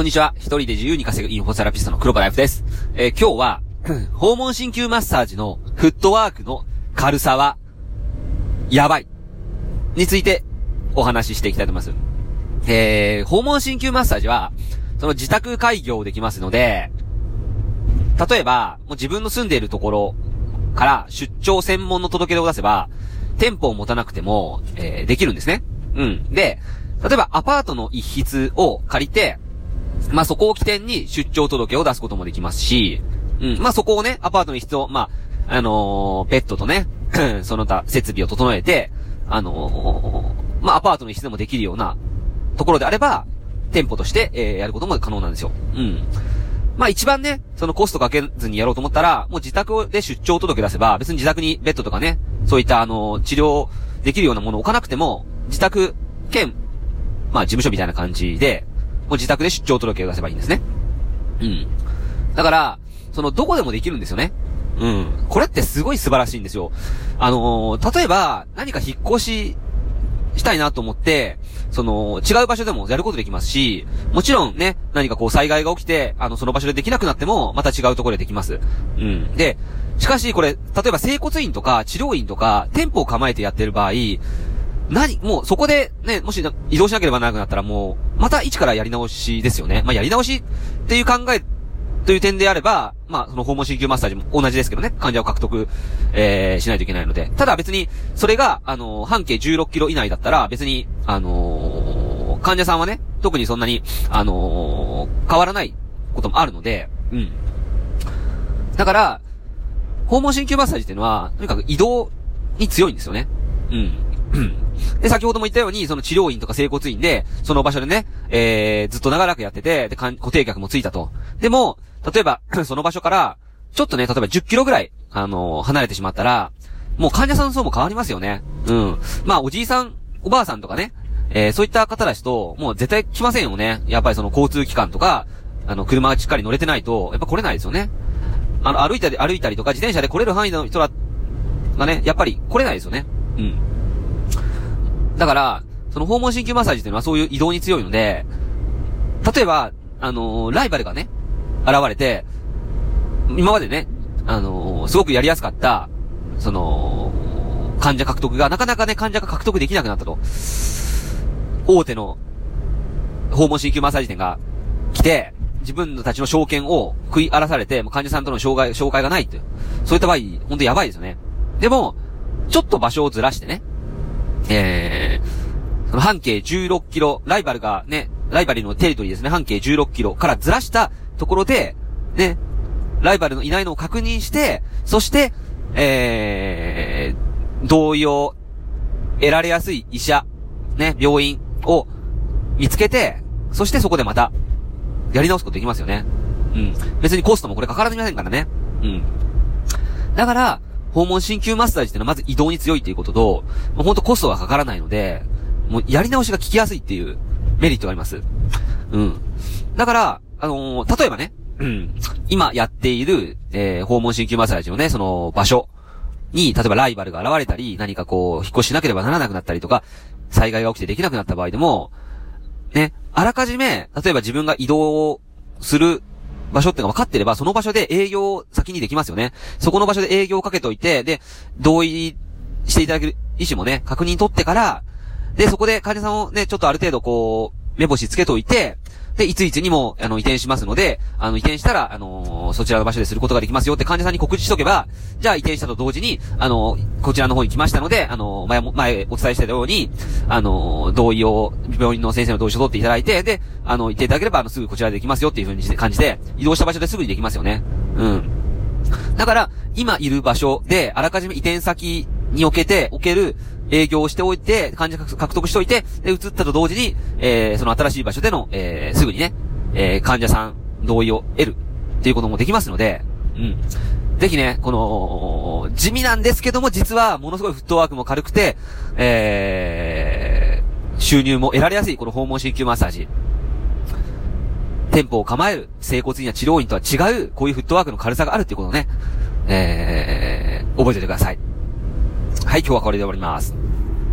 こんにちは。一人で自由に稼ぐインフォセラピストの黒場ライフです。えー今日は、訪問鍼灸マッサージのフットワークの軽さは、やばい。についてお話ししていきたいと思います。えー、訪問鍼灸マッサージは、その自宅開業できますので、例えば、もう自分の住んでいるところから出張専門の届け出を出せば、店舗を持たなくても、えーできるんですね。うん。で、例えばアパートの一室を借りて、まあ、そこを起点に出張届を出すこともできますし、うん。まあ、そこをね、アパートの一室を、まあ、あのーベッドとね、その他設備を整えて、あのーまあ、アパートの一室でもできるようなところであれば、店舗として、えーやることも可能なんですよ。うん。まあ一番ね、そのコストかけずにやろうと思ったら、もう自宅で出張届出せば、別に自宅にベッドとかね、そういったあの、治療できるようなものを置かなくても、自宅兼、まあ事務所みたいな感じで、もう自宅で出張届を出せばいいんですね。うん。だから、その、どこでもできるんですよね。うん。これってすごい素晴らしいんですよ。あのー例えば、何か引っ越ししたいなと思って、その、違う場所でもやることできますし、もちろんね、何かこう災害が起きて、あの、その場所でできなくなっても、また違うところでできます。うん。で、しかしこれ、例えば整骨院とか治療院とか、店舗を構えてやってる場合、何、もうそこでね、もし移動しなければならなくなったらもう、また一からやり直しですよね。まあ、やり直しっていう考えという点であれば、まあ、その訪問鍼灸マッサージも同じですけどね、患者を獲得、えー、しないといけないので。ただ別に、それが、あのー半径16キロ以内だったら、別に、あのー患者さんはね、特にそんなに、あの変わらないこともあるので、うん。だから、訪問鍼灸マッサージっていうのは、とにかく移動に強いんですよね。うん。で、先ほども言ったように、その治療院とか整骨院で、その場所でね、えー、ずっと長らくやってて、で、固定客もついたと。でも、例えば、その場所から、ちょっとね、例えば10キロぐらい、あのー離れてしまったら、もう患者さんの層も変わりますよね。うん。まあ、おじいさん、おばあさんとかね、えー、そういった方たちと、もう絶対来ませんよね。やっぱりその交通機関とか、あの、車がしっかり乗れてないと、やっぱ来れないですよね。あの、歩いたり、歩いたりとか、自転車で来れる範囲の人らがね、やっぱり来れないですよね。うん。だから、その訪問鍼灸マッサージっていうのはそういう移動に強いので、例えば、あのーライバルがね、現れて、今までね、あのーすごくやりやすかった、その、患者獲得が、なかなかね、患者が獲得できなくなったと。大手の、訪問鍼灸マッサージ店が来て、自分たちの証券を食い荒らされて、患者さんとの紹介、紹介がないっていう。そういった場合、本当やばいですよね。でも、ちょっと場所をずらしてね、えー、その半径16キロ、ライバルがね、ライバルのテリトリーですね、半径16キロからずらしたところで、ね、ライバルのいないのを確認して、そして、えー、同意を得られやすい医者、ね、病院を見つけて、そしてそこでまた、やり直すことできますよね。うん。別にコストもこれかからずませんからね。うん。だから、訪問鍼灸マッサージっていうのはまず移動に強いっていうことと、もうほんとコストがかからないので、もうやり直しが効きやすいっていうメリットがあります。うん。だから、あのー例えばね、うん。今やっている、えー、訪問鍼灸マッサージのね、その場所に、例えばライバルが現れたり、何かこう、引っ越ししなければならなくなったりとか、災害が起きてできなくなった場合でも、ね、あらかじめ、例えば自分が移動する場所ってのが分かってれば、その場所で営業を先にできますよね。そこの場所で営業をかけといて、で、同意していただける意思もね、確認取ってから、で、そこで患者さんをね、ちょっとある程度こう、目星つけといて、で、いついつにも、あの、移転しますので、あの、移転したら、あのーそちらの場所ですることができますよって患者さんに告知しとけば、じゃあ移転したと同時に、あのーこちらの方に来ましたので、あのー前も、前お伝えしたように、あの同意を、病院の先生の同意書を取っていただいて、で、あの、行っていただければ、あの、すぐこちらでできますよっていう風にして感じで、移動した場所ですぐにできますよね。うん。だから、今いる場所で、あらかじめ移転先におけて、おける営業をしておいて、患者獲得しておいて、で、移ったと同時に、えー、その新しい場所での、えー、すぐにね、えー、患者さん同意を得るっていうこともできますので、うん。ぜひね、この、地味なんですけども、実はものすごいフットワークも軽くて、えー、収入も得られやすい、この訪問鍼灸マッサージ。店舗を構える、整骨院や治療院とは違う、こういうフットワークの軽さがあるっていうことをね、えー、覚えておいてください。はい、今日はこれで終わります。